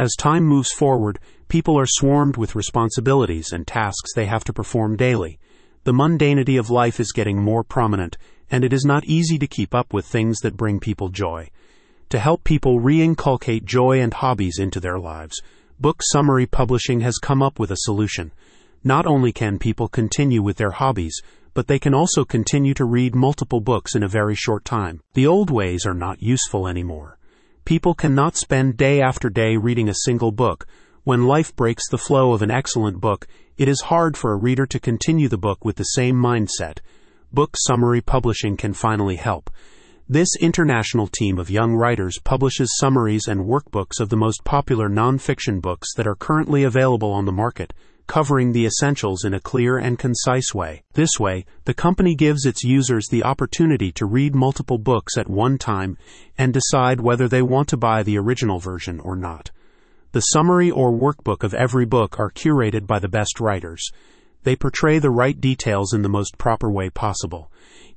As time moves forward, people are swarmed with responsibilities and tasks they have to perform daily. The mundanity of life is getting more prominent, and it is not easy to keep up with things that bring people joy. To help people reinculcate joy and hobbies into their lives, Book Summary Publishing has come up with a solution. Not only can people continue with their hobbies, but they can also continue to read multiple books in a very short time. The old ways are not useful anymore. People cannot spend day after day reading a single book. When life breaks the flow of an excellent book, it is hard for a reader to continue the book with the same mindset. Book Summary Publishing can finally help. This international team of young writers publishes summaries and workbooks of the most popular nonfiction books that are currently available on the market, covering the essentials in a clear and concise way. This way, the company gives its users the opportunity to read multiple books at one time and decide whether they want to buy the original version or not. The summary or workbook of every book are curated by the best writers. They portray the right details in the most proper way possible.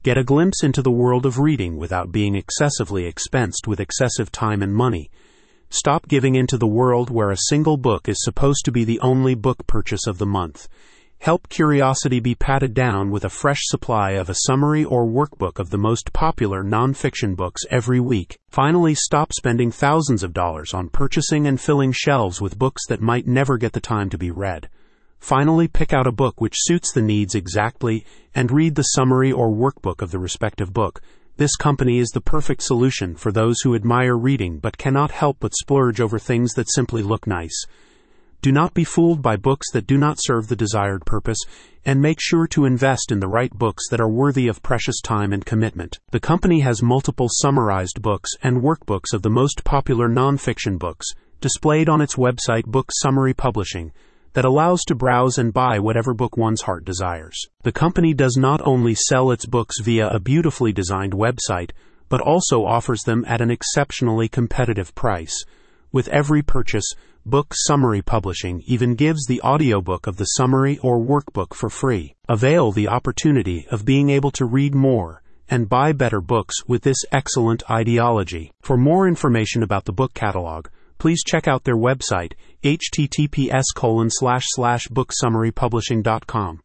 Get a glimpse into the world of reading without being excessively expensed with excessive time and money. Stop giving into the world where a single book is supposed to be the only book purchase of the month. Help curiosity be patted down with a fresh supply of a summary or workbook of the most popular nonfiction books every week. Finally, stop spending thousands of dollars on purchasing and filling shelves with books that might never get the time to be read. Finally, pick out a book which suits the needs exactly and read the summary or workbook of the respective book. This company is the perfect solution for those who admire reading but cannot help but splurge over things that simply look nice. Do not be fooled by books that do not serve the desired purpose, and make sure to invest in the right books that are worthy of precious time and commitment. The company has multiple summarized books and workbooks of the most popular nonfiction books displayed on its website Book Summary Publishing that allows to browse and buy whatever book one's heart desires. The company does not only sell its books via a beautifully designed website, but also offers them at an exceptionally competitive price. With every purchase, Book Summary Publishing even gives the audiobook of the summary or workbook for free. Avail the opportunity of being able to read more and buy better books with this excellent ideology. For more information about the book catalog, please check out their website, https colon slash slash booksummarypublishing.com.